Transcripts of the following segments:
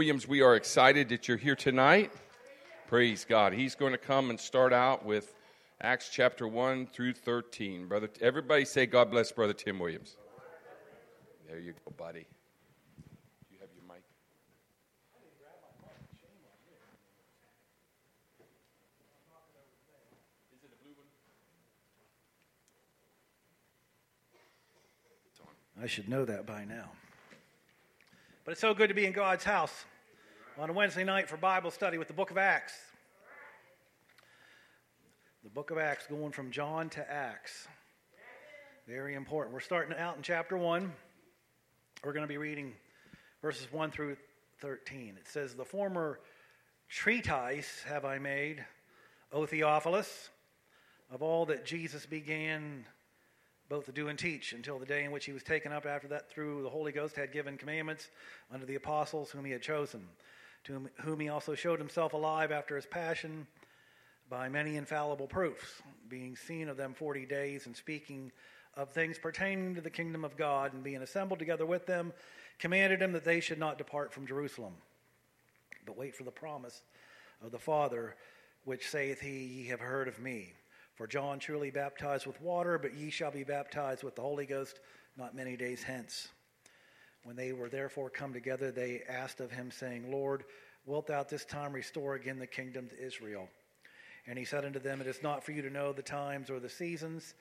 Williams, we are excited that you're here tonight. Praise God. He's going to come and start out with Acts chapter 1 through 13. Brother, everybody say, God bless Brother Tim Williams. There you go, buddy. Do you have your mic? Is it a blue one? I should know that by now. But it's so good to be in God's house on a Wednesday night for Bible study with the book of Acts. The book of Acts, going from John to Acts. Very important. We're starting out in chapter 1. We're going to be reading verses 1 through 13. It says, The former treatise have I made, O Theophilus, of all that Jesus began both to do and teach until the day in which he was taken up after that through the Holy Ghost had given commandments unto the apostles whom he had chosen, to whom he also showed himself alive after his passion by many infallible proofs, being seen of them forty days and speaking of things pertaining to the kingdom of God, and being assembled together with them, commanded them that they should not depart from Jerusalem, but wait for the promise of the Father, which saith he, Ye have heard of me. For John truly baptized with water, but ye shall be baptized with the Holy Ghost not many days hence. When they were therefore come together, they asked of him, saying, Lord, wilt thou at this time restore again the kingdom to Israel? And he said unto them, It is not for you to know the times or the seasons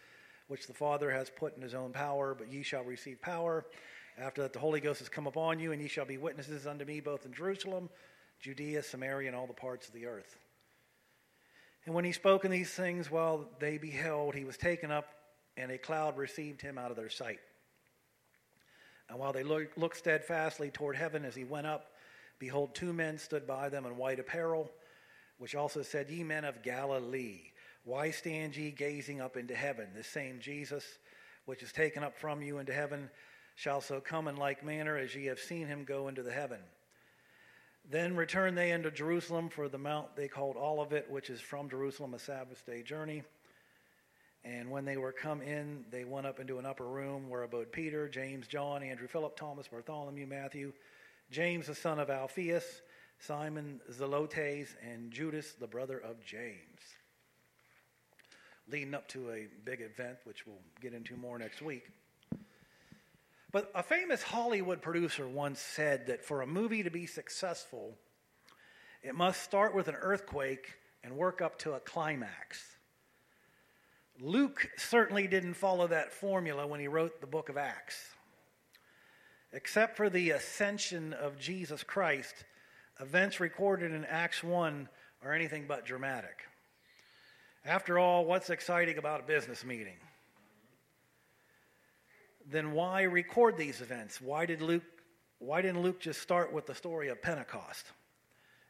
which the Father has put in his own power, but ye shall receive power. After that, the Holy Ghost has come upon you, and ye shall be witnesses unto me both in Jerusalem, Judea, Samaria, and all the parts of the earth. And when he spoke in these things while they beheld, he was taken up, and a cloud received him out of their sight. And while they looked steadfastly toward heaven as he went up, behold, two men stood by them in white apparel, which also said, Ye men of Galilee, why stand ye gazing up into heaven? The same Jesus, which is taken up from you into heaven, shall so come in like manner as ye have seen him go into the heaven. Then returned they into Jerusalem for the mount they called Olivet, which is from Jerusalem a Sabbath day journey. And when they were come in, they went up into an upper room where abode Peter, James, John, Andrew, Philip, Thomas, Bartholomew, Matthew, James the son of Alphaeus, Simon Zelotes, and Judas the brother of James. Leading up to a big event, which we'll get into more next week. But a famous Hollywood producer once said that for a movie to be successful, it must start with an earthquake and work up to a climax. Luke certainly didn't follow that formula when he wrote the book of Acts. Except for the ascension of Jesus Christ, events recorded in Acts 1 are anything but dramatic. After all, what's exciting about a business meeting? then why record these events? Why did Luke why didn't Luke just start with the story of Pentecost?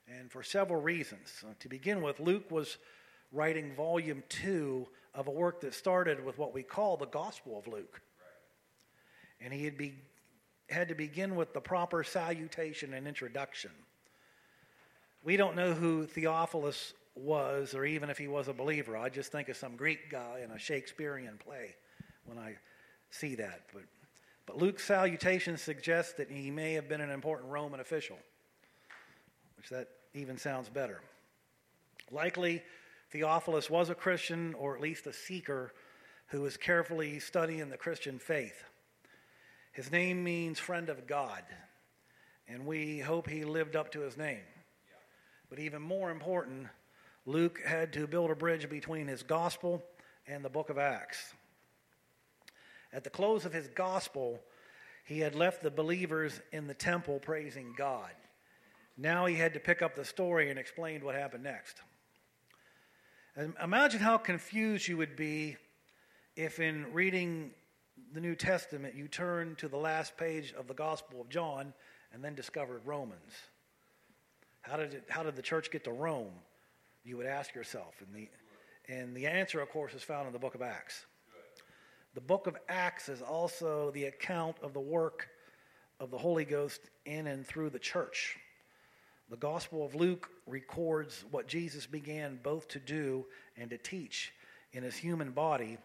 And for several reasons. Uh, to begin with, Luke was writing volume 2 of a work that started with what we call the Gospel of Luke. And he had, be, had to begin with the proper salutation and introduction. We don't know who Theophilus was or even if he was a believer. I just think of some Greek guy in a Shakespearean play when I see that. But, but Luke's salutation suggests that he may have been an important Roman official, which that even sounds better. Likely, Theophilus was a Christian or at least a seeker who was carefully studying the Christian faith. His name means friend of God, and we hope he lived up to his name. But even more important, Luke had to build a bridge between his gospel and the book of Acts. At the close of his gospel, he had left the believers in the temple praising God. Now he had to pick up the story and explain what happened next. Imagine how confused you would be if, in reading the New Testament, you turned to the last page of the Gospel of John and then discovered Romans. How did, it, how did the church get to Rome? You would ask yourself. And the, and the answer, of course, is found in the book of Acts. The book of Acts is also the account of the work of the Holy Ghost in and through the church. The Gospel of Luke records what Jesus began both to do and to teach in his human body,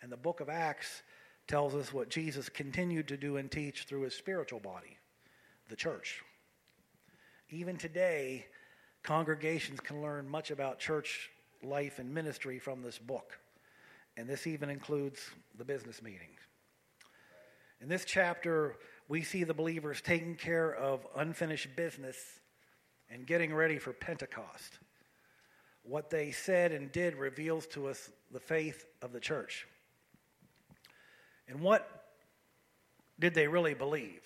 and the book of Acts tells us what Jesus continued to do and teach through his spiritual body, the church. Even today, congregations can learn much about church life and ministry from this book. And this even includes the business meetings. In this chapter, we see the believers taking care of unfinished business and getting ready for Pentecost. What they said and did reveals to us the faith of the church. And what did they really believe?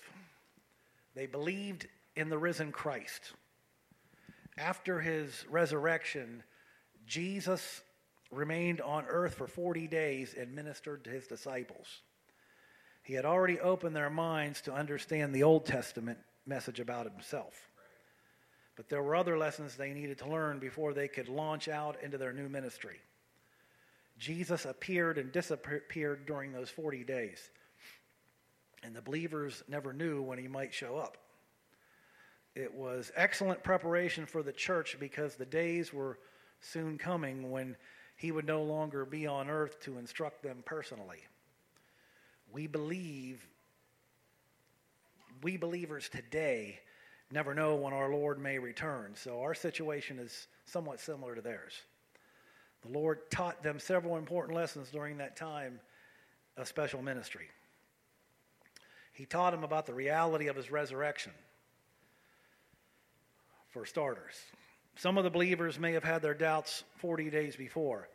They believed in the risen Christ. After his resurrection, Jesus remained on earth for 40 days and ministered to his disciples. He had already opened their minds to understand the Old Testament message about himself. But there were other lessons they needed to learn before they could launch out into their new ministry. Jesus appeared and disappeared during those 40 days, and the believers never knew when he might show up. It was excellent preparation for the church because the days were soon coming when he would no longer be on earth to instruct them personally. We believe, we believers today never know when our Lord may return. So our situation is somewhat similar to theirs. The Lord taught them several important lessons during that time of special ministry. He taught them about the reality of his resurrection, for starters. Some of the believers may have had their doubts 40 days before.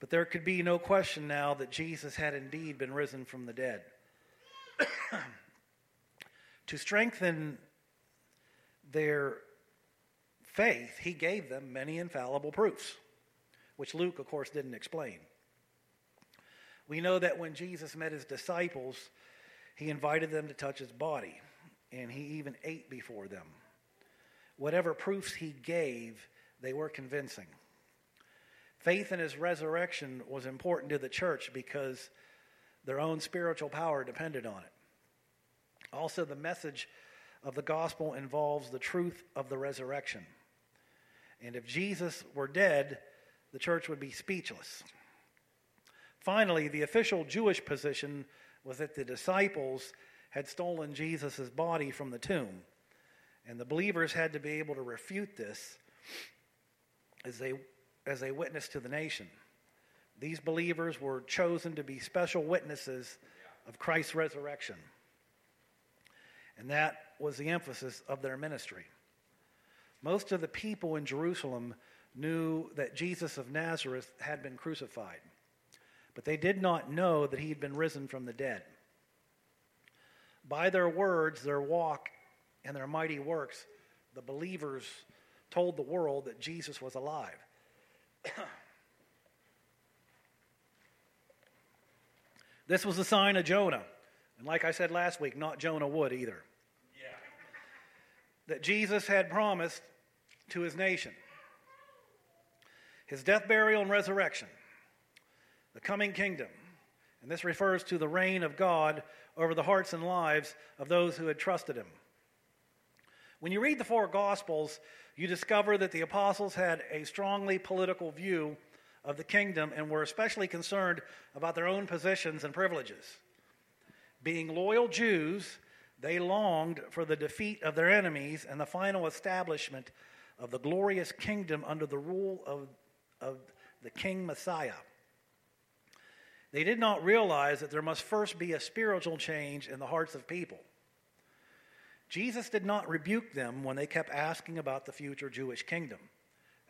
But there could be no question now that Jesus had indeed been risen from the dead. to strengthen their faith, he gave them many infallible proofs, which Luke, of course, didn't explain. We know that when Jesus met his disciples, he invited them to touch his body, and he even ate before them. Whatever proofs he gave, they were convincing. Faith in his resurrection was important to the church because their own spiritual power depended on it. Also, the message of the gospel involves the truth of the resurrection. And if Jesus were dead, the church would be speechless. Finally, the official Jewish position was that the disciples had stolen Jesus' body from the tomb. And the believers had to be able to refute this as they as a witness to the nation. These believers were chosen to be special witnesses of Christ's resurrection. And that was the emphasis of their ministry. Most of the people in Jerusalem knew that Jesus of Nazareth had been crucified, but they did not know that he had been risen from the dead. By their words, their walk, and their mighty works, the believers told the world that Jesus was alive. this was the sign of Jonah. And like I said last week, not Jonah Wood either. Yeah. That Jesus had promised to his nation his death, burial, and resurrection, the coming kingdom. And this refers to the reign of God over the hearts and lives of those who had trusted him. When you read the four Gospels, you discover that the apostles had a strongly political view of the kingdom and were especially concerned about their own positions and privileges. Being loyal Jews, they longed for the defeat of their enemies and the final establishment of the glorious kingdom under the rule of, of the King Messiah. They did not realize that there must first be a spiritual change in the hearts of people. Jesus did not rebuke them when they kept asking about the future Jewish kingdom.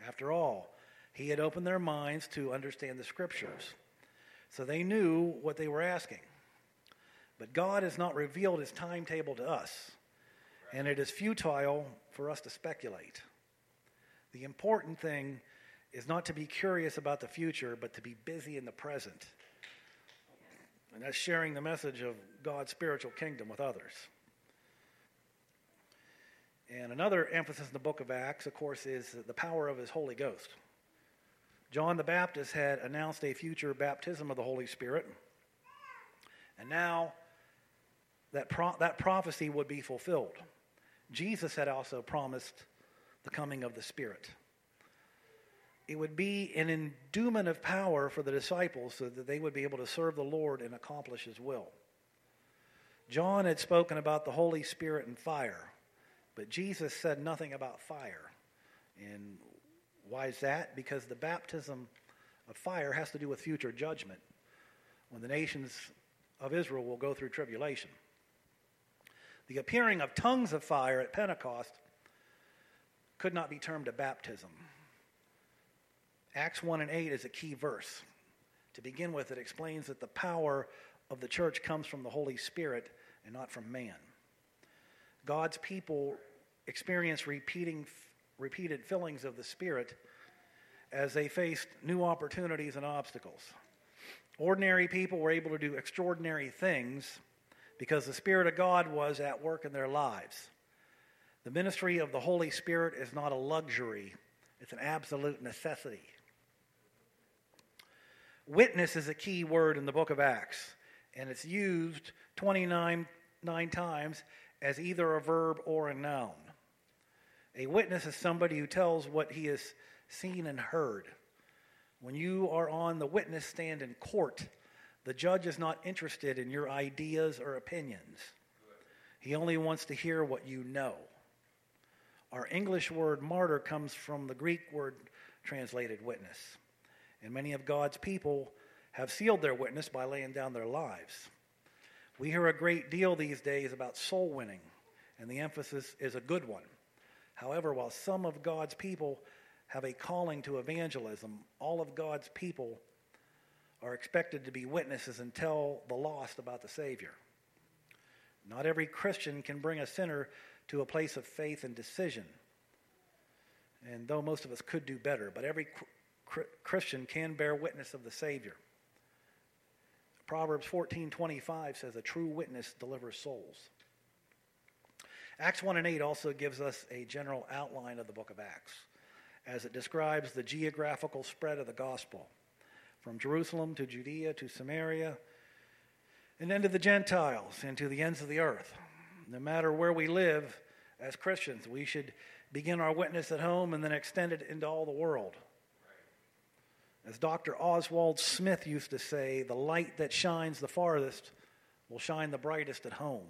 After all, he had opened their minds to understand the scriptures. So they knew what they were asking. But God has not revealed his timetable to us, and it is futile for us to speculate. The important thing is not to be curious about the future, but to be busy in the present. And that's sharing the message of God's spiritual kingdom with others. And another emphasis in the book of Acts, of course, is the power of his Holy Ghost. John the Baptist had announced a future baptism of the Holy Spirit. And now that, pro- that prophecy would be fulfilled. Jesus had also promised the coming of the Spirit. It would be an endowment of power for the disciples so that they would be able to serve the Lord and accomplish his will. John had spoken about the Holy Spirit and fire. But Jesus said nothing about fire. And why is that? Because the baptism of fire has to do with future judgment when the nations of Israel will go through tribulation. The appearing of tongues of fire at Pentecost could not be termed a baptism. Acts 1 and 8 is a key verse. To begin with, it explains that the power of the church comes from the Holy Spirit and not from man. God's people experience repeating, repeated fillings of the Spirit as they faced new opportunities and obstacles. Ordinary people were able to do extraordinary things because the Spirit of God was at work in their lives. The ministry of the Holy Spirit is not a luxury, it's an absolute necessity. Witness is a key word in the book of Acts, and it's used 29 nine times as either a verb or a noun. A witness is somebody who tells what he has seen and heard. When you are on the witness stand in court, the judge is not interested in your ideas or opinions. He only wants to hear what you know. Our English word martyr comes from the Greek word translated witness. And many of God's people have sealed their witness by laying down their lives. We hear a great deal these days about soul winning, and the emphasis is a good one. However, while some of God's people have a calling to evangelism, all of God's people are expected to be witnesses and tell the lost about the Savior. Not every Christian can bring a sinner to a place of faith and decision. And though most of us could do better, but every Christian can bear witness of the Savior. Proverbs 14:25 says a true witness delivers souls. Acts 1 and 8 also gives us a general outline of the book of Acts as it describes the geographical spread of the gospel from Jerusalem to Judea to Samaria and then to the Gentiles and to the ends of the earth. No matter where we live as Christians, we should begin our witness at home and then extend it into all the world. As Dr. Oswald Smith used to say, the light that shines the farthest will shine the brightest at home.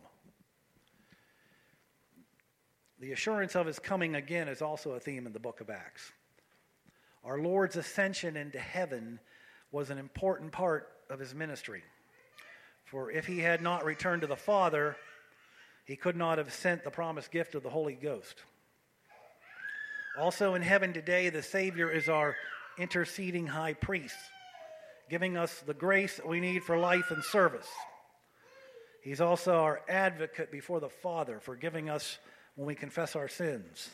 The assurance of his coming again is also a theme in the book of Acts. Our Lord's ascension into heaven was an important part of his ministry. For if he had not returned to the Father, he could not have sent the promised gift of the Holy Ghost. Also in heaven today, the Savior is our interceding high priest, giving us the grace we need for life and service. He's also our advocate before the Father, forgiving us when we confess our sins.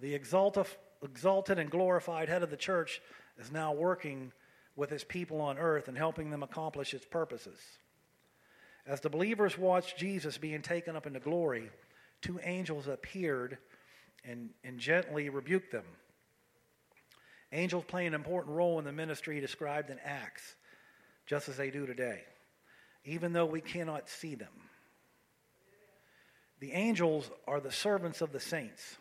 The exalted and glorified head of the church is now working with his people on earth and helping them accomplish its purposes. As the believers watched Jesus being taken up into glory, two angels appeared and, and gently rebuked them. Angels play an important role in the ministry described in Acts, just as they do today, even though we cannot see them. The angels are the servants of the saints.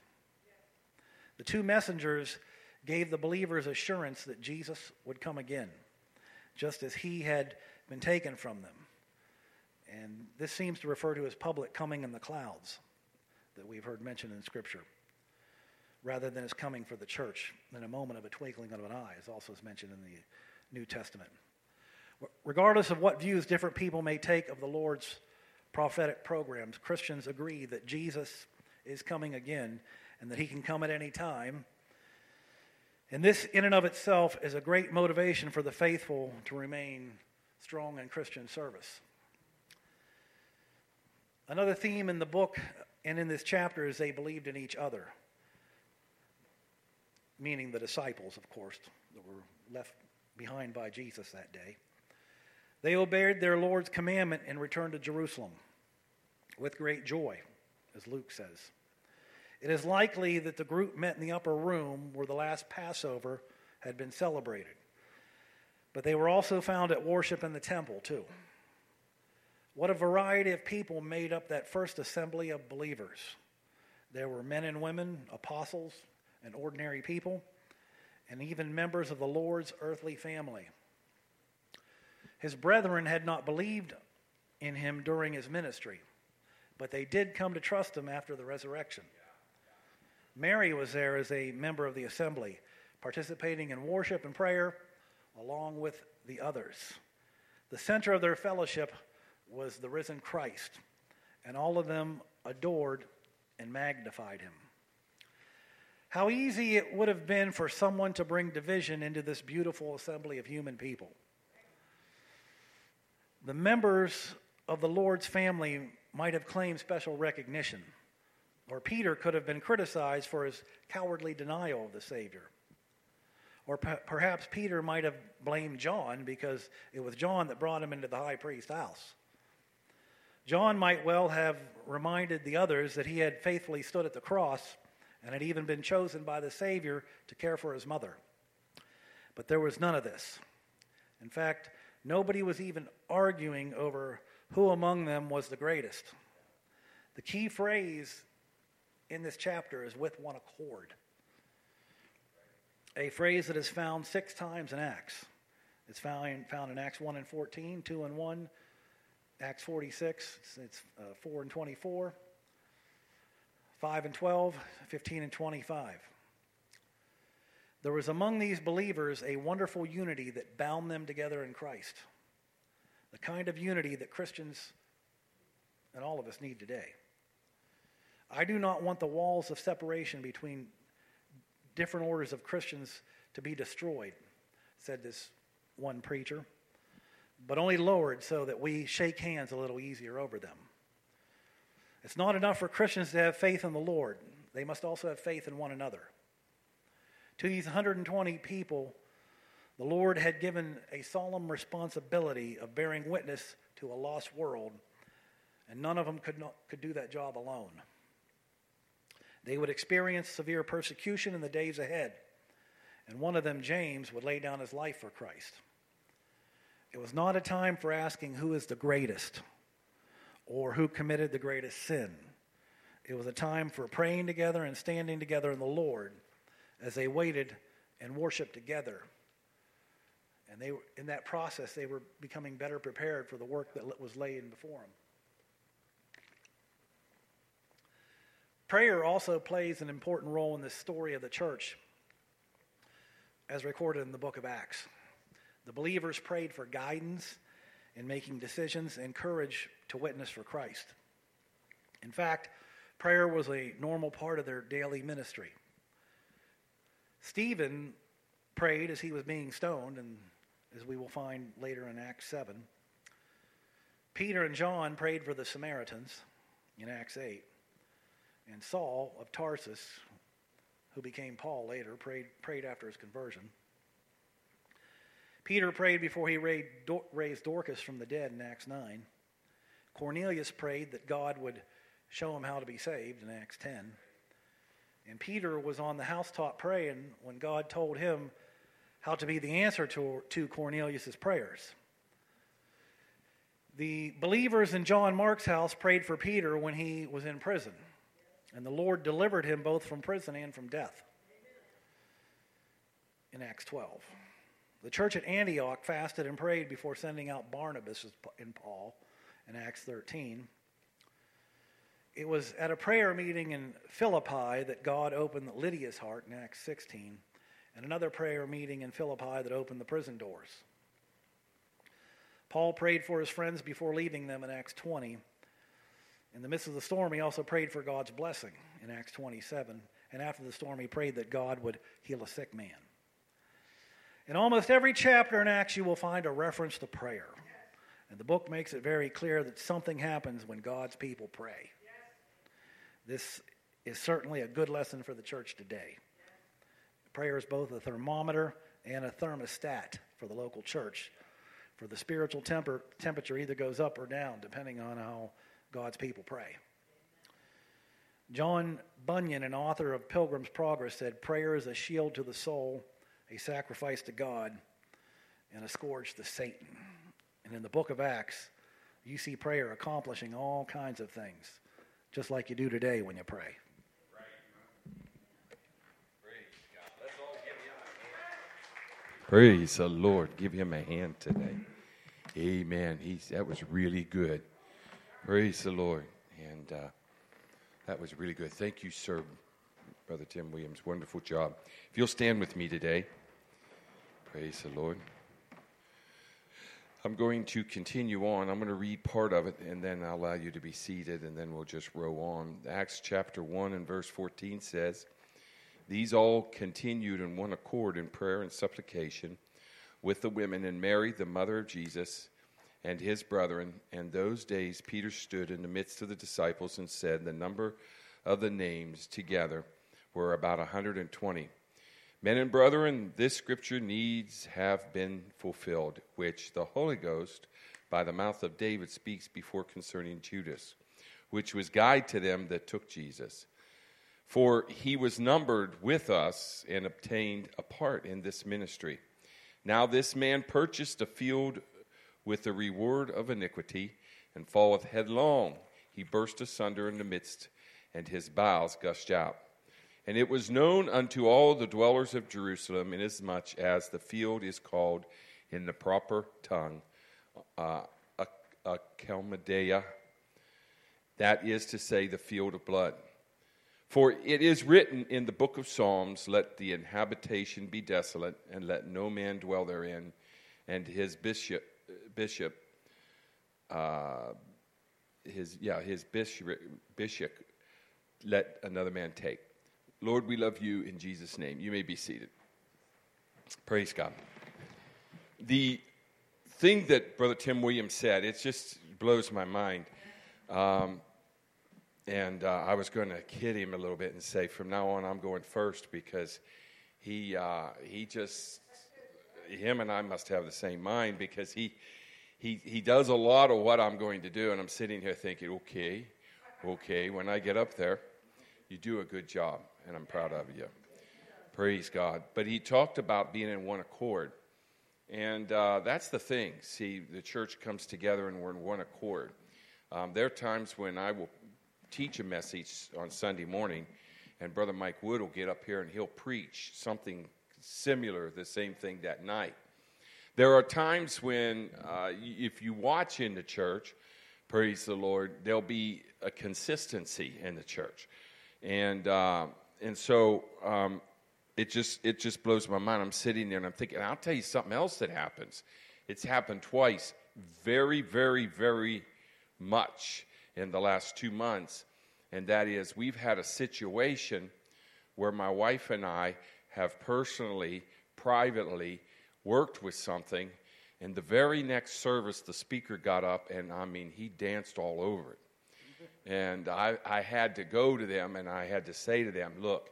The two messengers gave the believers assurance that Jesus would come again, just as he had been taken from them. And this seems to refer to his public coming in the clouds that we've heard mentioned in Scripture rather than his coming for the church in a moment of a twinkling of an eye, as also is mentioned in the New Testament. Regardless of what views different people may take of the Lord's prophetic programs, Christians agree that Jesus is coming again and that he can come at any time. And this, in and of itself, is a great motivation for the faithful to remain strong in Christian service. Another theme in the book and in this chapter is they believed in each other meaning the disciples, of course, that were left behind by Jesus that day. They obeyed their Lord's commandment and returned to Jerusalem with great joy, as Luke says. It is likely that the group met in the upper room where the last Passover had been celebrated. But they were also found at worship in the temple, too. What a variety of people made up that first assembly of believers. There were men and women, apostles, and ordinary people, and even members of the Lord's earthly family. His brethren had not believed in him during his ministry. but they did come to trust him after the resurrection. Mary was there as a member of the assembly, participating in worship and prayer along with the others. The center of their fellowship was the risen Christ, and all of them adored and magnified him. How easy it would have been for someone to bring division into this beautiful assembly of human people. The members of the Lord's family might have claimed special recognition, or Peter could have been criticized for his cowardly denial of the Savior. Or perhaps Peter might have blamed John because it was John that brought him into the high priest's house. John might well have reminded the others that he had faithfully stood at the cross and had even been chosen by the Savior to care for his mother. But there was none of this. In fact, nobody was even arguing over who among them was the greatest. The key phrase in this chapter is with one accord a phrase that is found six times in Acts. It's found, found in Acts 1 and 14, 2 and 1, Acts 46, it's uh, 4 and 24, 5 and 12, 15 and 25. There was among these believers a wonderful unity that bound them together in Christ. The kind of unity that Christians and all of us need today. I do not want the walls of separation between different orders of Christians to be destroyed, said this one preacher, but only lowered so that we shake hands a little easier over them. It's not enough for Christians to have faith in the Lord, they must also have faith in one another. To these 120 people, the Lord had given a solemn responsibility of bearing witness to a lost world, and none of them could, not, could do that job alone. They would experience severe persecution in the days ahead, and one of them, James, would lay down his life for Christ. It was not a time for asking who is the greatest or who committed the greatest sin. It was a time for praying together and standing together in the Lord as they waited and worshiped together. And they, in that process, they were becoming better prepared for the work that was laid before them. Prayer also plays an important role in the story of the church, as recorded in the book of Acts. The believers prayed for guidance in making decisions and courage to witness for Christ. In fact, prayer was a normal part of their daily ministry. Stephen prayed as he was being stoned, and as we will find later in Acts 7. Peter and John prayed for the Samaritans in Acts 8. And Saul of Tarsus, who became Paul later, prayed, prayed after his conversion. Peter prayed before he raised Dorcas from the dead in Acts 9. Cornelius prayed that God would show him how to be saved in Acts 10. And Peter was on the housetop praying when God told him how to be the answer to, to Cornelius' prayers. The believers in John Mark's house prayed for Peter when he was in prison. And the Lord delivered him both from prison and from death. In Acts 12. The church at Antioch fasted and prayed before sending out Barnabas and Paul in Acts 13. It was at a prayer meeting in Philippi that God opened Lydia's heart in Acts 16, and another prayer meeting in Philippi that opened the prison doors. Paul prayed for his friends before leaving them in Acts 20, in the midst of the storm, he also prayed for God's blessing in Acts 27. And after the storm, he prayed that God would heal a sick man. In almost every chapter in Acts, you will find a reference to prayer. And the book makes it very clear that something happens when God's people pray. This is certainly a good lesson for the church today. Prayer is both a thermometer and a thermostat for the local church. For the spiritual temper, temperature either goes up or down, depending on how God's people pray. John Bunyan, an author of Pilgrim's Progress, said, Prayer is a shield to the soul, a sacrifice to God, and a scourge to Satan. And in the book of Acts, you see prayer accomplishing all kinds of things, just like you do today when you pray. Praise the Lord. Give him a hand today. Amen. He's, that was really good. Praise the Lord. And uh, that was really good. Thank you, sir, Brother Tim Williams. Wonderful job. If you'll stand with me today, praise the Lord. I'm going to continue on. I'm going to read part of it and then I'll allow you to be seated and then we'll just row on. Acts chapter 1 and verse 14 says, These all continued in one accord in prayer and supplication with the women and Mary, the mother of Jesus, and his brethren. And those days Peter stood in the midst of the disciples and said, The number of the names together were about 120. Men and brethren, this scripture needs have been fulfilled, which the Holy Ghost, by the mouth of David, speaks before concerning Judas, which was guide to them that took Jesus. For he was numbered with us and obtained a part in this ministry. Now this man purchased a field with the reward of iniquity, and falleth headlong. He burst asunder in the midst, and his bowels gushed out. And it was known unto all the dwellers of Jerusalem, inasmuch as the field is called in the proper tongue uh, Akelmadeah, that is to say, the field of blood. For it is written in the book of Psalms, Let the inhabitation be desolate, and let no man dwell therein, and his bishop, bishop, uh, his yeah, his bishop, bishop, let another man take. Lord, we love you in Jesus' name. You may be seated. Praise God. The thing that Brother Tim Williams said, it just blows my mind. Um, and uh, I was going to kid him a little bit and say, from now on, I'm going first because he, uh, he just, him and I must have the same mind because he, he, he does a lot of what I'm going to do. And I'm sitting here thinking, okay, okay, when I get up there, you do a good job and I'm proud of you. Praise God. But he talked about being in one accord. And uh, that's the thing. See, the church comes together and we're in one accord. Um, there are times when I will teach a message on Sunday morning, and Brother Mike Wood will get up here and he'll preach something similar, the same thing that night. There are times when, uh, if you watch in the church, praise the Lord, there'll be a consistency in the church. And uh, and so um, it just it just blows my mind. I'm sitting there and I'm thinking, I'll tell you something else that happens. It's happened twice, very, very, very much in the last two months, and that is we've had a situation where my wife and I have personally, privately worked with something. And the very next service, the speaker got up, and I mean, he danced all over it. And I, I had to go to them and I had to say to them, look,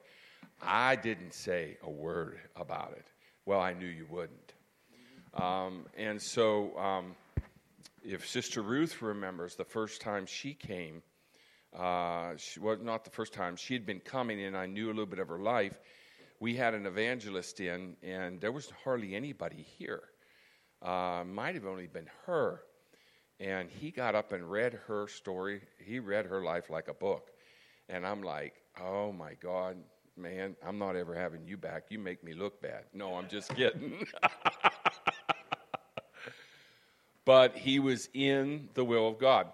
I didn't say a word about it. Well, I knew you wouldn't. Um, and so, um, if Sister Ruth remembers the first time she came, uh, she, well, not the first time, she had been coming and I knew a little bit of her life. We had an evangelist in, and there was hardly anybody here. Uh, might have only been her and he got up and read her story. He read her life like a book. And I'm like, oh my God, man, I'm not ever having you back. You make me look bad. No, I'm just kidding. but he was in the will of God.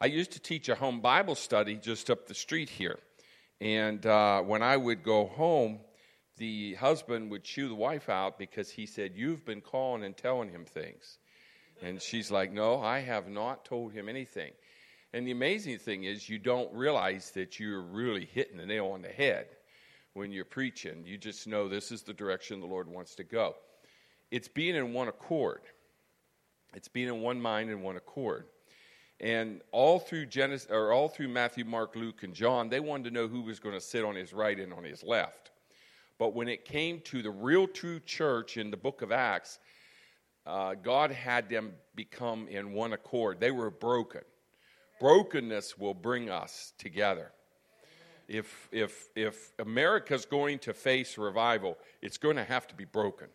I used to teach a home Bible study just up the street here. And uh, when I would go home, the husband would chew the wife out because he said, You've been calling and telling him things. And she's like, No, I have not told him anything. And the amazing thing is, you don't realize that you're really hitting the nail on the head when you're preaching. You just know this is the direction the Lord wants to go. It's being in one accord, it's being in one mind and one accord. And all through Genesis, or all through Matthew, Mark, Luke, and John, they wanted to know who was going to sit on his right and on his left. But when it came to the real true church in the book of Acts, uh, God had them become in one accord. They were broken. Brokenness will bring us together. If, if, if America's going to face revival, it's going to have to be broken.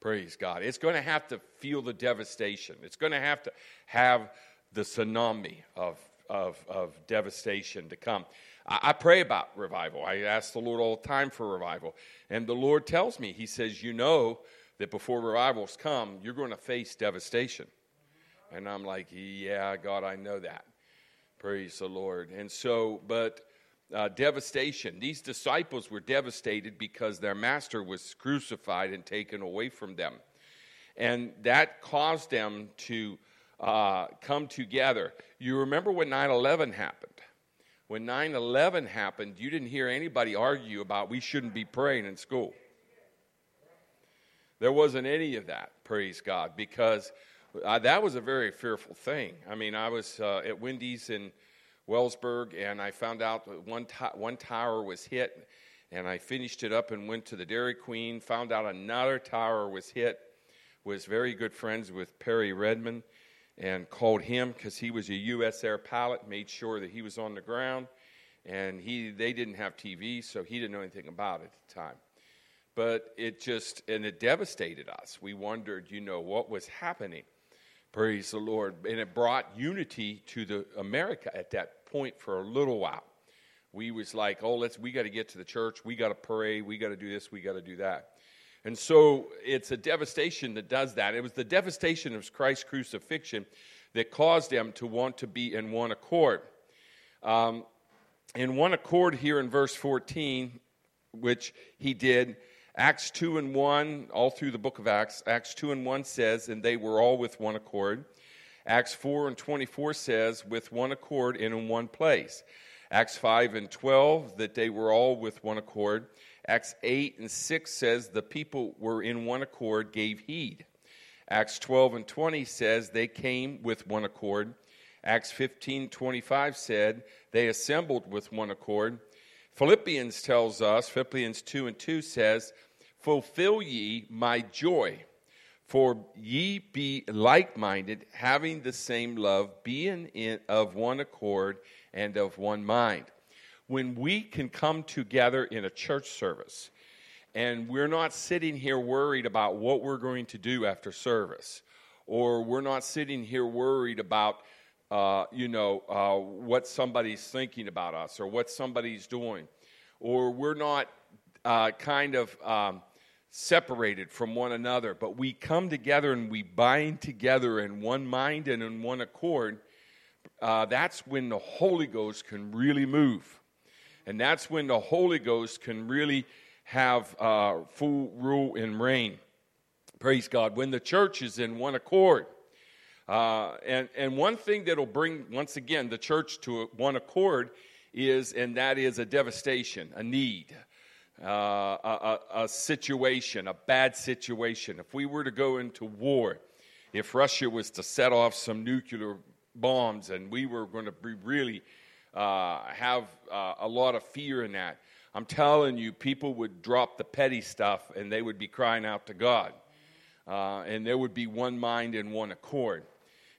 Praise God. It's going to have to feel the devastation. It's going to have to have the tsunami of, of, of devastation to come. I, pray about revival. I ask the Lord all the time for revival. And the Lord tells me, He says, You know, that before revivals come, you're going to face devastation. And I'm like, yeah, God, I know that. Praise the Lord. And so, but uh, devastation. These disciples were devastated because their master was crucified and taken away from them. And that caused them to uh, come together. You remember when 9 11 happened? When 9 11 happened, you didn't hear anybody argue about we shouldn't be praying in school. There wasn't any of that, praise God, because uh, that was a very fearful thing. I mean, I was uh, at Wendy's in Wellsburg, and I found out one, one tower was hit, and I finished it up and went to the Dairy Queen, found out another tower was hit, was very good friends with Perry Redmond, and called him because he was a U.S. Air pilot, made sure that he was on the ground, and he they didn't have TV, so he didn't know anything about it at the time. But it just and it devastated us. We wondered you know what was happening. Praise the lord. And it brought unity to the america at that point for a little while. We was like oh let's we got to get to the church. We got to pray. We got to do this. We got to do that and so it's a devastation that does that it was the devastation of christ's crucifixion that caused them to want to be in one accord um, in one accord here in verse 14 which he did Acts 2 and 1, all through the book of Acts, Acts 2 and 1 says, and they were all with one accord. Acts 4 and 24 says, with one accord and in one place. Acts 5 and 12, that they were all with one accord. Acts 8 and 6 says, the people were in one accord, gave heed. Acts 12 and 20 says, they came with one accord. Acts 15 25 said, they assembled with one accord. Philippians tells us, Philippians 2 and 2 says, Fulfill ye my joy, for ye be like minded, having the same love, being in, of one accord and of one mind. When we can come together in a church service, and we're not sitting here worried about what we're going to do after service, or we're not sitting here worried about, uh, you know, uh, what somebody's thinking about us or what somebody's doing, or we're not uh, kind of um, separated from one another, but we come together and we bind together in one mind and in one accord, uh, that's when the Holy Ghost can really move. And that's when the Holy Ghost can really have uh, full rule and reign. Praise God. When the church is in one accord. Uh, and, and one thing that'll bring, once again, the church to one accord is, and that is a devastation, a need uh, a, a situation, a bad situation, if we were to go into war, if Russia was to set off some nuclear bombs and we were going to be really uh, have uh, a lot of fear in that, I'm telling you, people would drop the petty stuff and they would be crying out to God. Uh, and there would be one mind and one accord.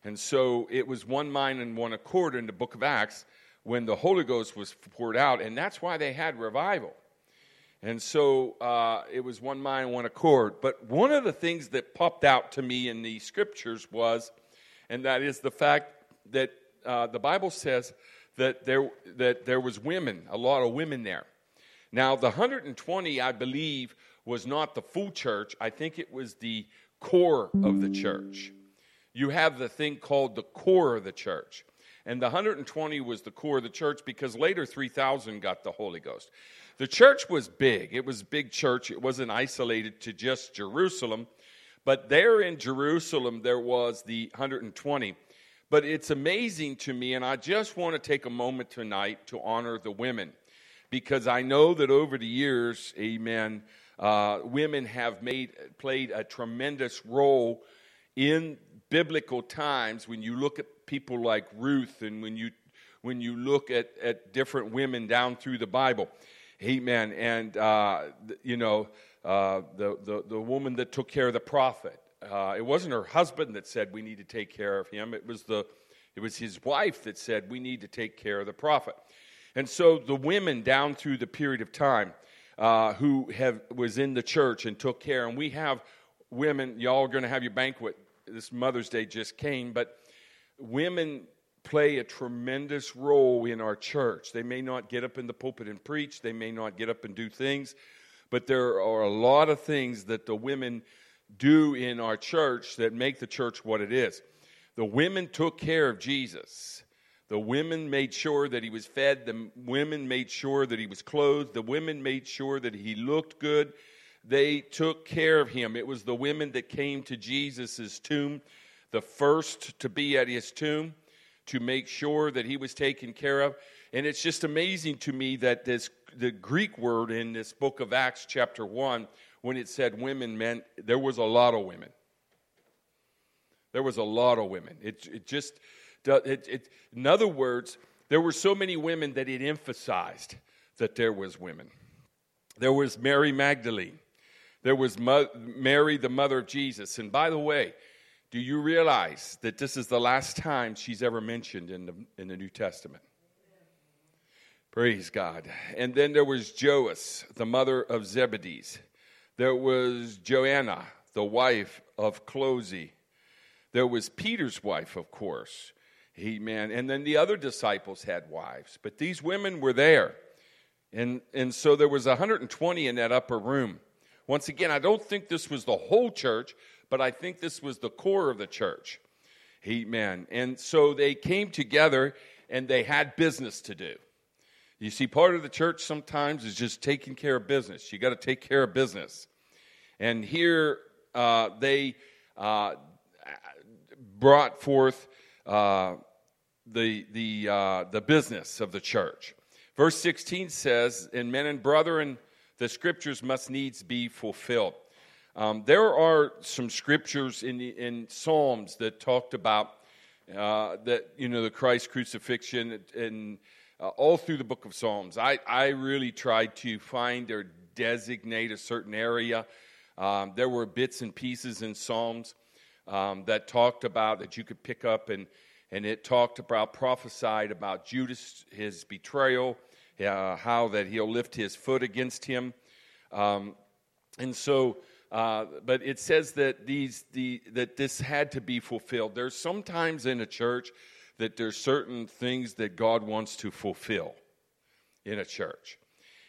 And so it was one mind and one accord in the book of Acts when the Holy Ghost was poured out, and that's why they had revival. And so uh, it was one mind, one accord. But one of the things that popped out to me in the scriptures was, and that is the fact that uh, the Bible says that there, that there was women, a lot of women there. Now, the 120, I believe, was not the full church. I think it was the core of the church. You have the thing called the core of the church. And the 120 was the core of the church because later 3,000 got the Holy Ghost. The church was big. It was big church. It wasn't isolated to just Jerusalem. But there in Jerusalem, there was the 120. But it's amazing to me, and I just want to take a moment tonight to honor the women because I know that over the years, amen, uh, women have made, played a tremendous role in biblical times when you look at people like Ruth and when you, when you look at, at different women down through the Bible. Amen. And, uh, you know, uh, the, the, the woman that took care of the prophet, uh, it wasn't her husband that said we need to take care of him. It was, the, it was his wife that said we need to take care of the prophet. And so the women down through the period of time uh, who have, was in the church and took care, and we have women, y'all are going to have your banquet. This Mother's Day just came, but women play a tremendous role in our church. They may not get up in the pulpit and preach, they may not get up and do things, but there are a lot of things that the women do in our church that make the church what it is. The women took care of Jesus. The women made sure that he was fed. The women made sure that he was clothed. The women made sure that he looked good. They took care of him. It was the women that came to Jesus' tomb, the first to be at his tomb, to make sure that he was taken care of. And it's just amazing to me that this the Greek word in this book of Acts, chapter 1, when it said women meant there was a lot of women. There was a lot of women. It, it just, it, it, in other words, there were so many women that it emphasized that there was women. There was Mary Magdalene. There was Mo- Mary, the mother of Jesus. And by the way, do you realize that this is the last time she's ever mentioned in the, in the New Testament? Praise God. And then there was Joas, the mother of Zebedees. There was Joanna, the wife of Closy. There was Peter's wife, of course. Amen. And then the other disciples had wives, but these women were there. And, and so there was 120 in that upper room. Once again, I don't think this was the whole church, but I think this was the core of the church. Amen. And so they came together and they had business to do. You see, part of the church sometimes is just taking care of business. You got to take care of business. And here uh, they uh, brought forth uh, the, the, uh, the business of the church. Verse 16 says, And men and brethren, the scriptures must needs be fulfilled. Um, there are some scriptures in, in Psalms that talked about uh, that, you know, the Christ crucifixion and uh, all through the book of Psalms. I, I really tried to find or designate a certain area. Um, there were bits and pieces in Psalms um, that talked about that you could pick up, and, and it talked about, prophesied about Judas, his betrayal, uh, how that he'll lift his foot against him. Um, and so, uh, but it says that these the that this had to be fulfilled. There's sometimes in a church that there's certain things that God wants to fulfill in a church.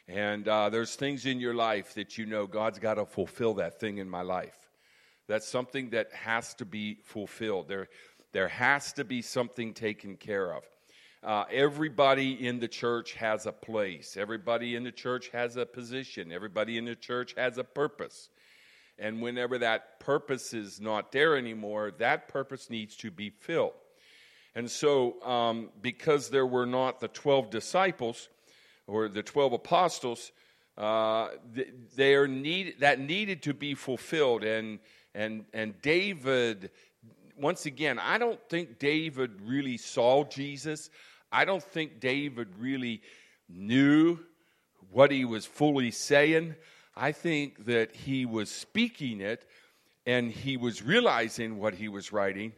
And uh, there's things in your life that you know God's got to fulfill that thing in my life. That's something that has to be fulfilled. There, there has to be something taken care of. Uh, everybody in the church has a place. Everybody in the church has a position. Everybody in the church has a purpose. And whenever that purpose is not there anymore, that purpose needs to be filled. And so, um, because there were not the 12 disciples or the 12 apostles, uh, they are need, that needed to be fulfilled. And, and, and David, once again, I don't think David really saw Jesus. I don't think David really knew what he was fully saying. I think that he was speaking it and he was realizing what he was writing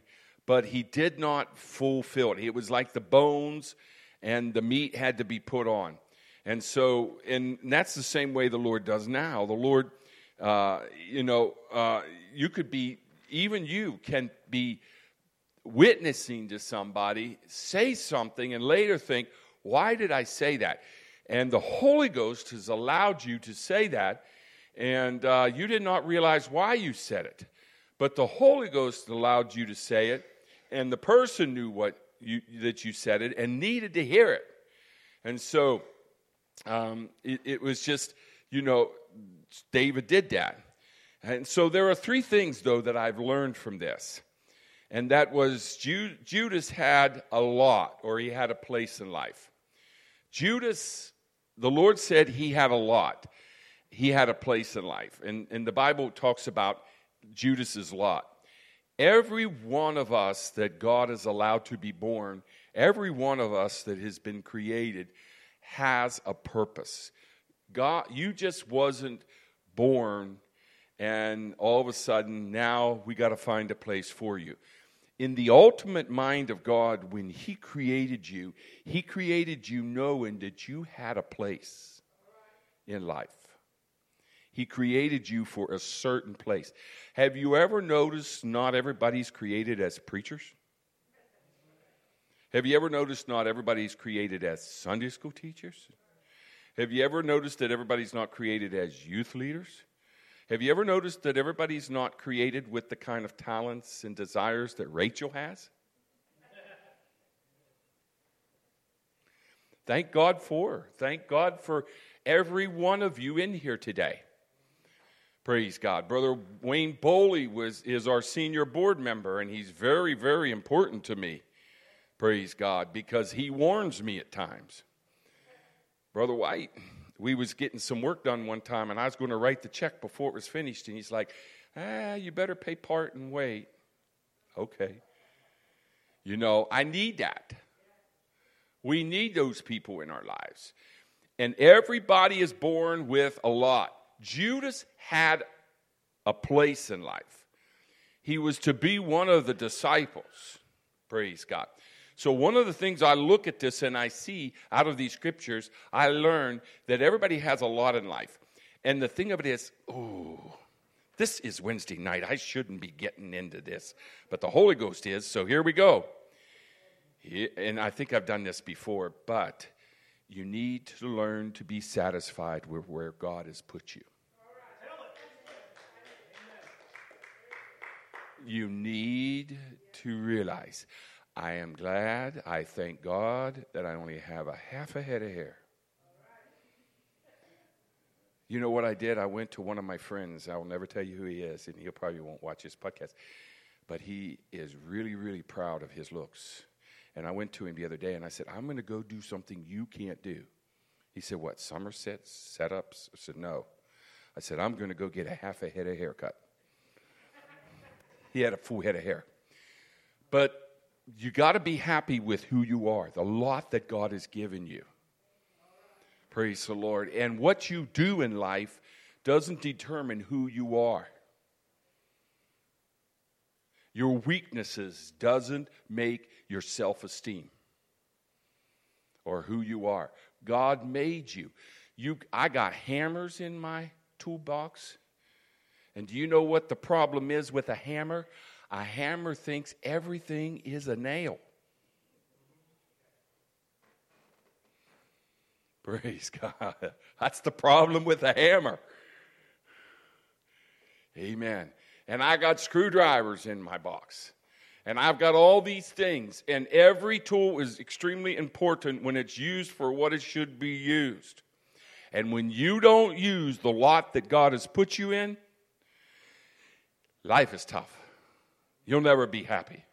but he did not fulfill it. It was like the bones and the meat had to be put on. And so, and that's the same way the Lord does now. The Lord, uh, you know, uh, you could be, even you can be witnessing to somebody, say something, and later think, why did I say that? And the Holy Ghost has allowed you to say that, and uh, you did not realize why you said it. But the Holy Ghost allowed you to say it, and the person knew what you, that you said it and needed to hear it. And so um, it, it was just, you know, David did that. And so there are three things, though, that I've learned from this. And that was Ju- Judas had a lot, or he had a place in life. Judas, the Lord said he had a lot. He had a place in life. And, and the Bible talks about Judas's lot. Every one of us that God has allowed to be born, every one of us that has been created has a purpose. God, you just wasn't born and all of a sudden now we got to find a place for you. In the ultimate mind of God, when He created you, He created you knowing that you had a place in life. He created you for a certain place. Have you ever noticed not everybody's created as preachers? Have you ever noticed not everybody's created as Sunday school teachers? Have you ever noticed that everybody's not created as youth leaders? Have you ever noticed that everybody's not created with the kind of talents and desires that Rachel has? thank God for. Thank God for every one of you in here today. Praise God. Brother Wayne Boley was, is our senior board member, and he's very, very important to me. Praise God, because he warns me at times. Brother White, we was getting some work done one time, and I was going to write the check before it was finished, and he's like, ah, you better pay part and wait. Okay. You know, I need that. We need those people in our lives. And everybody is born with a lot. Judas had a place in life. He was to be one of the disciples. Praise God. So, one of the things I look at this and I see out of these scriptures, I learn that everybody has a lot in life. And the thing of it is, oh, this is Wednesday night. I shouldn't be getting into this, but the Holy Ghost is. So, here we go. And I think I've done this before, but you need to learn to be satisfied with where God has put you. You need to realize I am glad, I thank God that I only have a half a head of hair. You know what I did? I went to one of my friends. I will never tell you who he is, and he probably won't watch this podcast. But he is really, really proud of his looks. And I went to him the other day and I said, I'm going to go do something you can't do. He said, What, Somerset setups? I said, No. I said, I'm going to go get a half a head of haircut. He had a full head of hair. But you got to be happy with who you are, the lot that God has given you. Praise the Lord. And what you do in life doesn't determine who you are. Your weaknesses doesn't make your self-esteem or who you are. God made you. You I got hammers in my toolbox. And do you know what the problem is with a hammer? A hammer thinks everything is a nail. Praise God. That's the problem with a hammer. Amen and I got screwdrivers in my box. And I've got all these things, and every tool is extremely important when it's used for what it should be used. And when you don't use the lot that God has put you in, life is tough. You'll never be happy.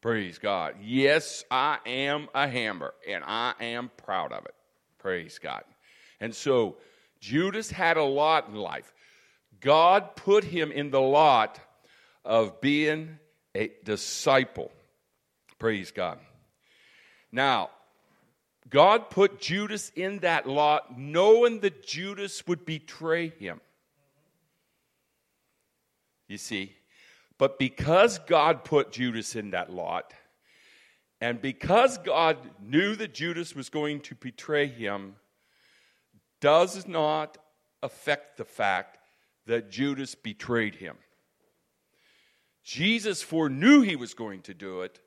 Praise God. Yes, I am a hammer, and I am proud of it. Praise God. And so Judas had a lot in life. God put him in the lot of being a disciple. Praise God. Now, God put Judas in that lot knowing that Judas would betray him. You see, but because God put Judas in that lot, and because God knew that Judas was going to betray him, does not affect the fact that Judas betrayed him. Jesus foreknew he was going to do it,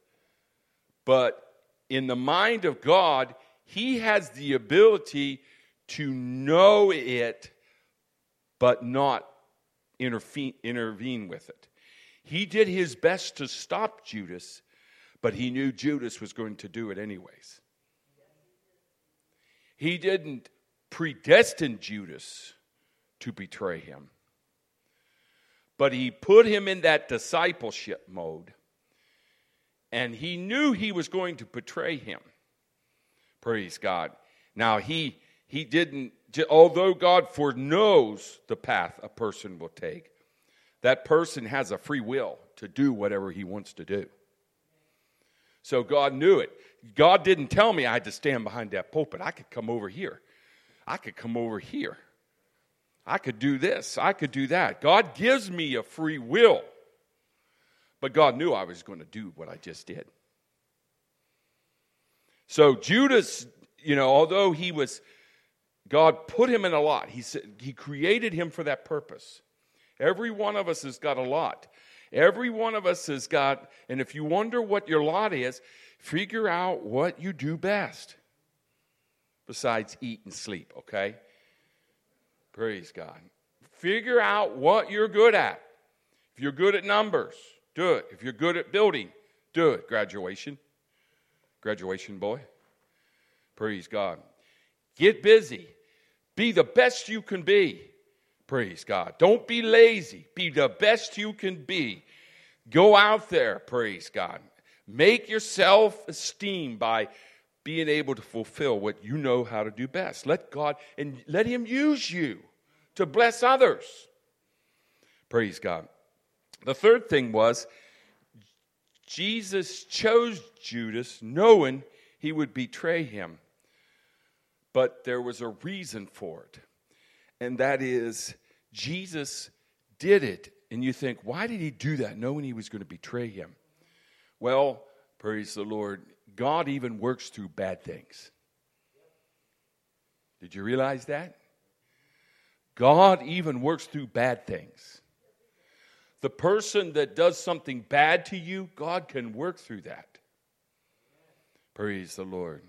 but in the mind of God, he has the ability to know it, but not intervene, with it. He did his best to stop Judas, but he knew Judas was going to do it anyways. He didn't predestine Judas to betray him but he put him in that discipleship mode. And he knew he was going to betray him. Praise God. Now, he, he didn't, although God foreknows the path a person will take, that person has a free will to do whatever he wants to do. So God knew it. God didn't tell me I had to stand behind that pulpit. I could come over here. I could come over here. I could do this, I could do that. God gives me a free will. But God knew I was going to do what I just did. So Judas, you know, although he was, God put him in a lot. He said he created him for that purpose. Every one of us has got a lot. Every one of us has got, and if you wonder what your lot is, figure out what you do best besides eat and sleep, okay? Praise God. Figure out what you're good at. If you're good at numbers, do it. If you're good at building, do it. Graduation. Graduation boy. Praise God. Get busy. Be the best you can be. Praise God. Don't be lazy. Be the best you can be. Go out there, praise God. Make your self esteem by being able to fulfill what you know how to do best. Let God and let Him use you to bless others. Praise God. The third thing was Jesus chose Judas knowing he would betray him. But there was a reason for it. And that is, Jesus did it. And you think, why did he do that knowing he was going to betray him? Well, praise the Lord, God even works through bad things. Did you realize that? God even works through bad things. The person that does something bad to you, God can work through that. Praise the Lord.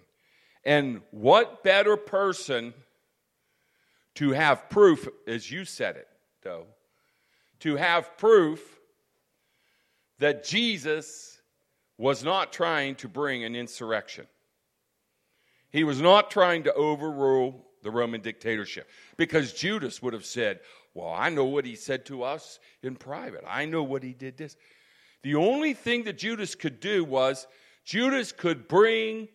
And what better person to have proof, as you said it, though, to have proof that Jesus was not trying to bring an insurrection. He was not trying to overrule the Roman dictatorship because Judas would have said, Well, I know what he said to us in private. I know what he did this. The only thing that Judas could do was Judas could bring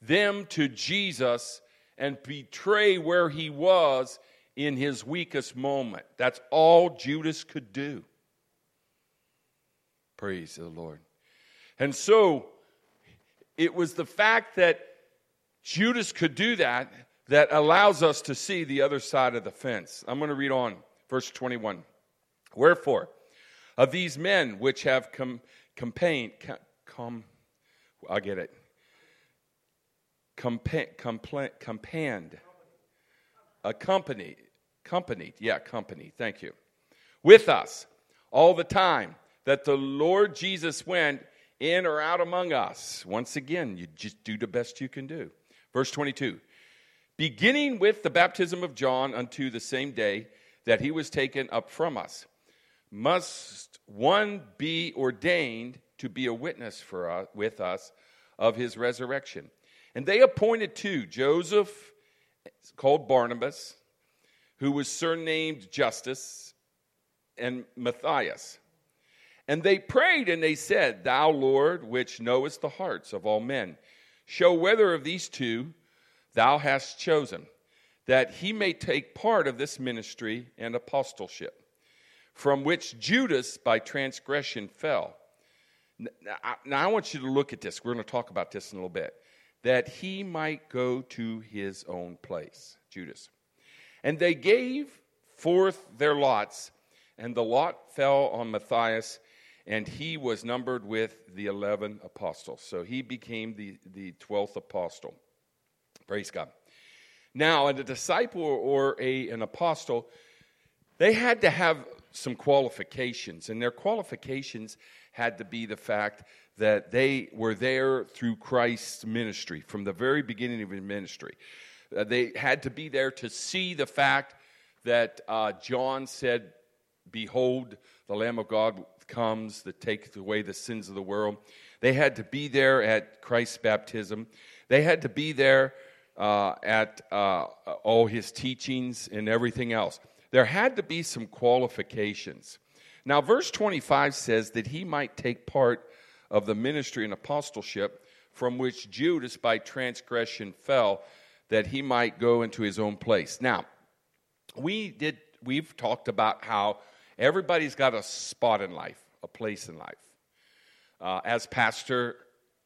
them to Jesus and betray where he was in his weakest moment. That's all Judas could do. Praise the Lord. And so it was the fact that Judas could do that that allows us to see the other side of the fence. I'm going to read on, verse 21. Wherefore, of these men which have come, campaigned, com, I'll get it, compa- compla- accompanied, accompanied, yeah, company, thank you, with us all the time that the Lord Jesus went in or out among us. Once again, you just do the best you can do. Verse 22 beginning with the baptism of John unto the same day that he was taken up from us, must one be ordained to be a witness for us, with us of his resurrection. And they appointed two Joseph, called Barnabas, who was surnamed Justus, and Matthias. And they prayed and they said, Thou, Lord, which knowest the hearts of all men, show whether of these two thou hast chosen, that he may take part of this ministry and apostleship, from which Judas by transgression fell. Now, I want you to look at this. We're going to talk about this in a little bit. That he might go to his own place, Judas. And they gave forth their lots, and the lot fell on Matthias, and he was numbered with the 11 apostles. So he became the, the 12th apostle. Praise God. Now, a disciple or a, an apostle, they had to have some qualifications, and their qualifications had to be the fact that they were there through Christ's ministry from the very beginning of his ministry. Uh, they had to be there to see the fact that uh, John said, Behold, the Lamb of God comes that taketh away the sins of the world. They had to be there at Christ's baptism. They had to be there uh, at uh, all his teachings and everything else. There had to be some qualifications. Now, verse 25 says that he might take part of the ministry and apostleship from which Judas by transgression fell, that he might go into his own place. Now, we did we've talked about how everybody's got a spot in life, a place in life. Uh, as pastor,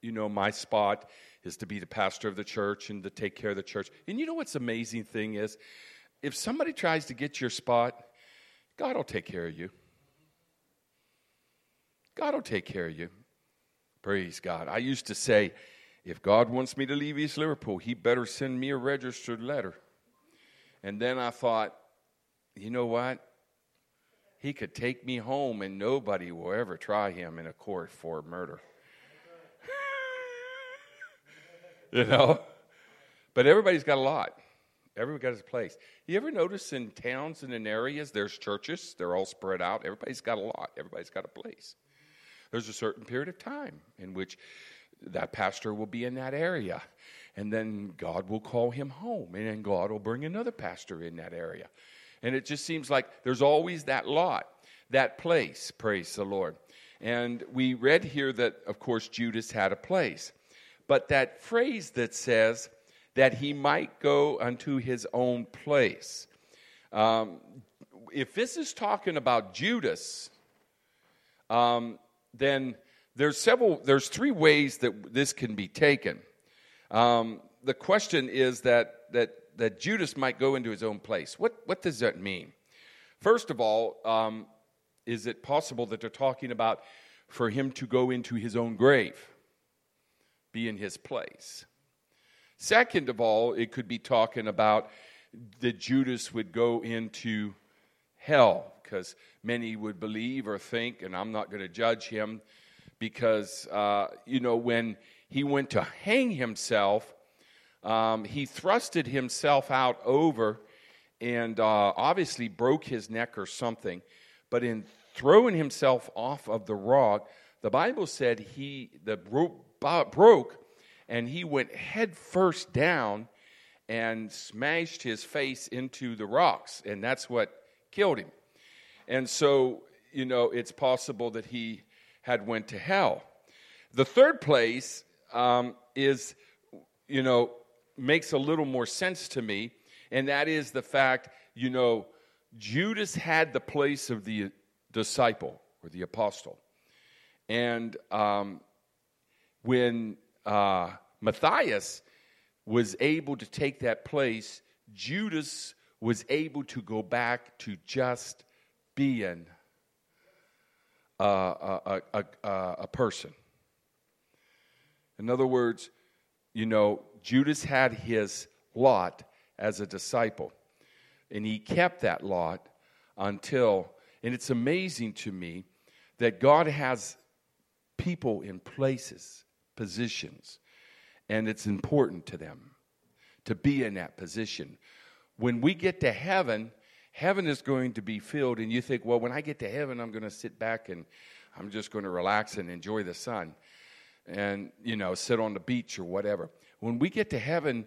you know my spot is to be the pastor of the church and to take care of the church. And you know what's amazing thing is, if somebody tries to get your spot, God will take care of you. God will take care of you. Praise God. I used to say, if God wants me to leave East Liverpool, he better send me a registered letter. And then I thought, you know what? He could take me home and nobody will ever try him in a court for murder. you know? But everybody's got a lot. Everybody got his place. You ever notice in towns and in areas there's churches? They're all spread out. Everybody's got a lot. Everybody's got a place. There's a certain period of time in which that pastor will be in that area. and then God will call him home, and then God will bring another pastor in that area. And it just seems like there's always that lot, that place, praise the Lord. And we read here that, of course, Judas had a place. But that phrase that says that he might go unto his own place, um, if this is talking about Judas, um, then there's several, there's three ways that this can be taken. Um, the question is that, that, that Judas might go into his own place. What, what does that mean? First of all, um, is it possible that they're talking about for him to go into his own grave, be in his place? Second of all, it could be talking about that Judas would go into hell, because many would believe or think, and I'm not going to judge him, because, uh, you know, when he went to hang himself, um, he thrusted himself out over and uh, obviously broke his neck or something. But in throwing himself off of the rock, the Bible said he the rope broke and he went head first down and smashed his face into the rocks, and that's what killed him. And so, you know, it's possible that he had went to hell. The third place um, is, you know, makes a little more sense to me, and that is the fact, you know, Judas had the place of the disciple or the apostle. And um, when uh, Matthias was able to take that place, Judas was able to go back to just being a, a, a, a person. In other words, you know, Judas had his lot as a disciple, and he kept that lot until, and it's amazing to me that God has people in places, positions, and it's important to them to be in that position. When we get to heaven, heaven is going to be filled, and you think, well, when I get to heaven, I'm going to sit back and I'm just going to relax and enjoy the sun and, you know, sit on the beach or whatever. When we get to heaven,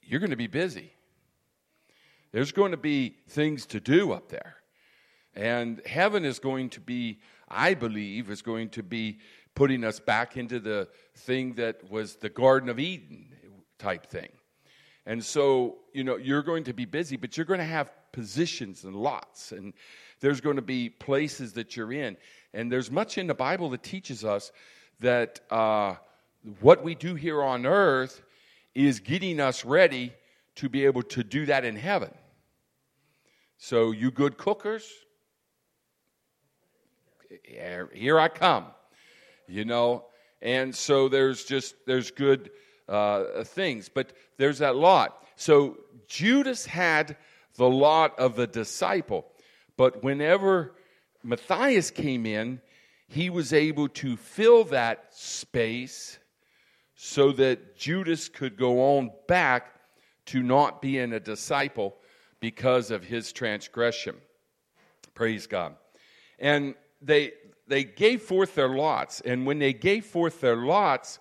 you're going to be busy. There's going to be things to do up there. And heaven is going to be, I believe, is going to be putting us back into the thing that was the Garden of Eden type thing. And so, you know, you're going to be busy, but you're going to have positions and lots, and there's going to be places that you're in. And there's much in the Bible that teaches us that uh, what we do here on earth is getting us ready to be able to do that in heaven. So, you good cookers, here I come, you know. And so there's just there's good uh, things, but there's that lot. So Judas had the lot of the disciple, but whenever Matthias came in, he was able to fill that space so that Judas could go on back to not being a disciple because of his transgression. Praise God. And they they gave forth their lots, and when they gave forth their lots,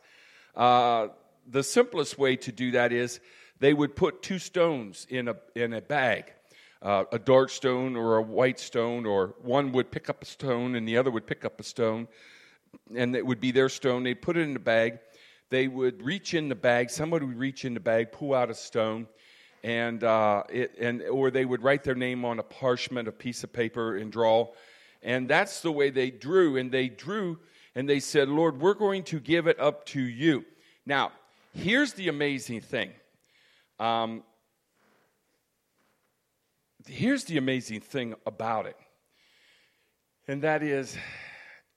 uh, the simplest way to do that is they would put two stones in a in a bag, uh, a dark stone or a white stone, or one would pick up a stone and the other would pick up a stone, and it would be their stone. They'd put it in the bag. They would reach in the bag. Somebody would reach in the bag, pull out a stone, and uh, it, and or they would write their name on a parchment, a piece of paper, and draw. And that's the way they drew. And they drew, and they said, "Lord, we're going to give it up to you." Now, here's the amazing thing. Um, here's the amazing thing about it. And that is,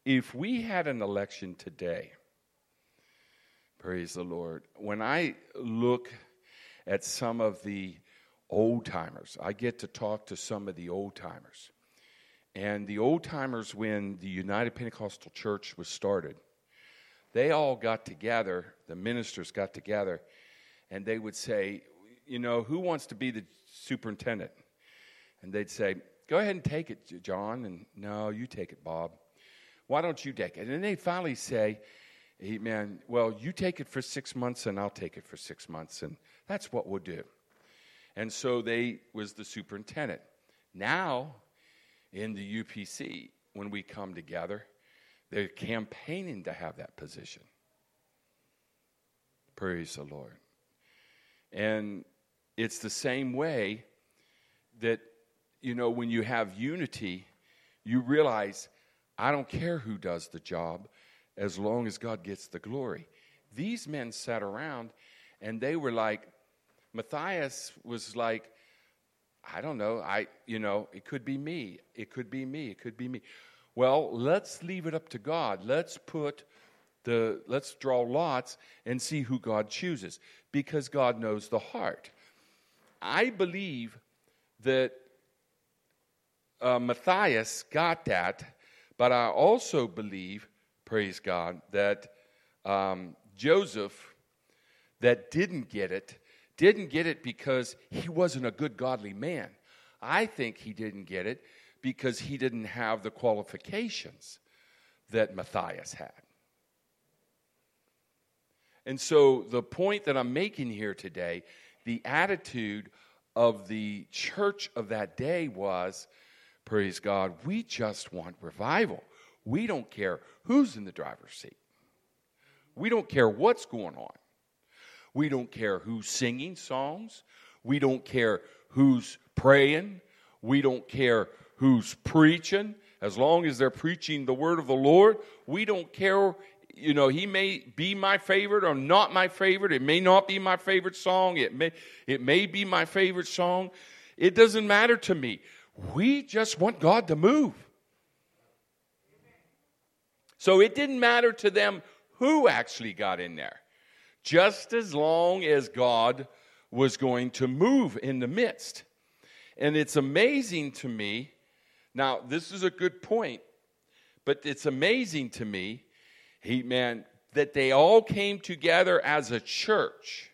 if we had an election today, praise the Lord, when I look at some of the old timers, I get to talk to some of the old timers. And the old timers, when the United Pentecostal Church was started, they all got together, the ministers got together, and they would say, You know, who wants to be the superintendent? And they'd say, Go ahead and take it, John. And no, you take it, Bob. Why don't you take it? And then they'd finally say, Amen. Well, you take it for six months and I'll take it for six months, and that's what we'll do. And so they was the superintendent. Now, in the UPC, when we come together, they're campaigning to have that position. Praise the Lord. And it's the same way that, you know, when you have unity, you realize I don't care who does the job as long as God gets the glory. These men sat around and they were like, Matthias was like, I don't know, I, you know, it could be me, it could be me, it could be me. Well, let's leave it up to God. Let's put the, let's draw lots and see who God chooses because God knows the heart. I believe that uh, Matthias got that, but I also believe, praise God, that um, Joseph, that didn't get it, didn't get it because he wasn't a good, godly man. I think he didn't get it because he didn't have the qualifications that Matthias had. And so, the point that I'm making here today, the attitude of the church of that day was praise God, we just want revival. We don't care who's in the driver's seat, we don't care what's going on. We don't care who's singing songs. We don't care who's praying. We don't care who's preaching. As long as they're preaching the word of the Lord, we don't care. You know, he may be my favorite or not my favorite. It may not be my favorite song. It may, it may be my favorite song. It doesn't matter to me. We just want God to move. So it didn't matter to them who actually got in there just as long as God was going to move in the midst. And it's amazing to me. Now, this is a good point, but it's amazing to me, he, meant that they all came together as a church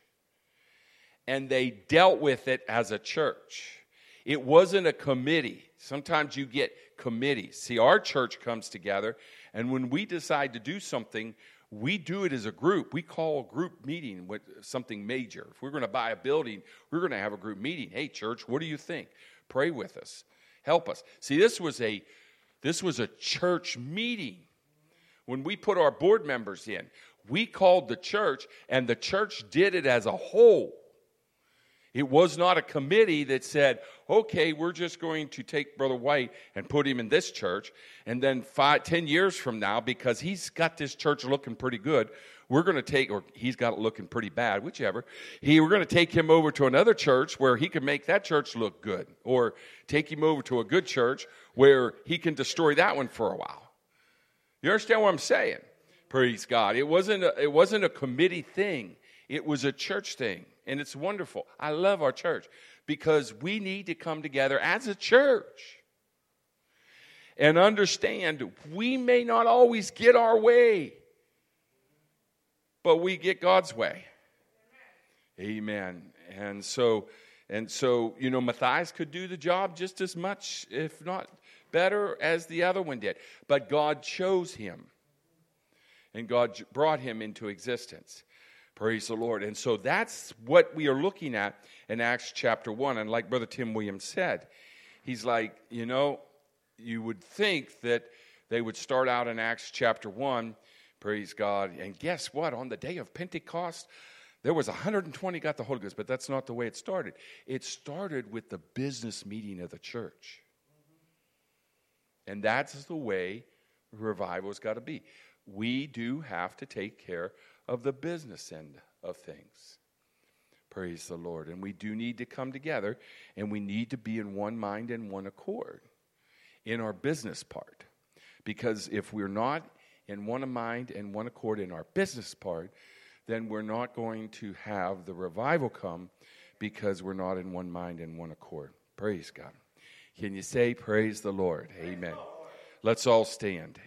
and they dealt with it as a church. It wasn't a committee. Sometimes you get committees. See, our church comes together, and when we decide to do something, we do it as a group. We call a group meeting with something major. If we're going to buy a building, we're going to have a group meeting. Hey, church, what do you think? Pray with us. Help us. See, this was a this was a church meeting. When we put our board members in, we called the church, and the church did it as a whole. It was not a committee that said, okay, we're just going to take Brother White and put him in this church. And then five, ten years from now, because he's got this church looking pretty good, we're going to take, or he's got it looking pretty bad, whichever. He, we're going to take him over to another church where he can make that church look good. Or take him over to a good church where he can destroy that one for a while. You understand what I'm saying? Praise God. It wasn't a, it wasn't a committee thing. It was a church thing and it's wonderful. I love our church because we need to come together as a church and understand we may not always get our way, but we get God's way. Amen. And so, and so, you know, Matthias could do the job just as much, if not better, as the other one did. But God chose him, and God brought him into existence. Praise the Lord. And so that's what we are looking at in Acts chapter 1. And like Brother Tim Williams said, he's like, you know, you would think that they would start out in Acts chapter 1, praise God. And guess what? On the day of Pentecost, there was 120 got the Holy Ghost, but that's not the way it started. It started with the business meeting of the church. And that's the way revival's got to be. We do have to take care of the business end of things. Praise the Lord. And we do need to come together and we need to be in one mind and one accord in our business part. Because if we're not in one mind and one accord in our business part, then we're not going to have the revival come because we're not in one mind and one accord. Praise God. Can you say, Praise the Lord? Amen. Let's all stand.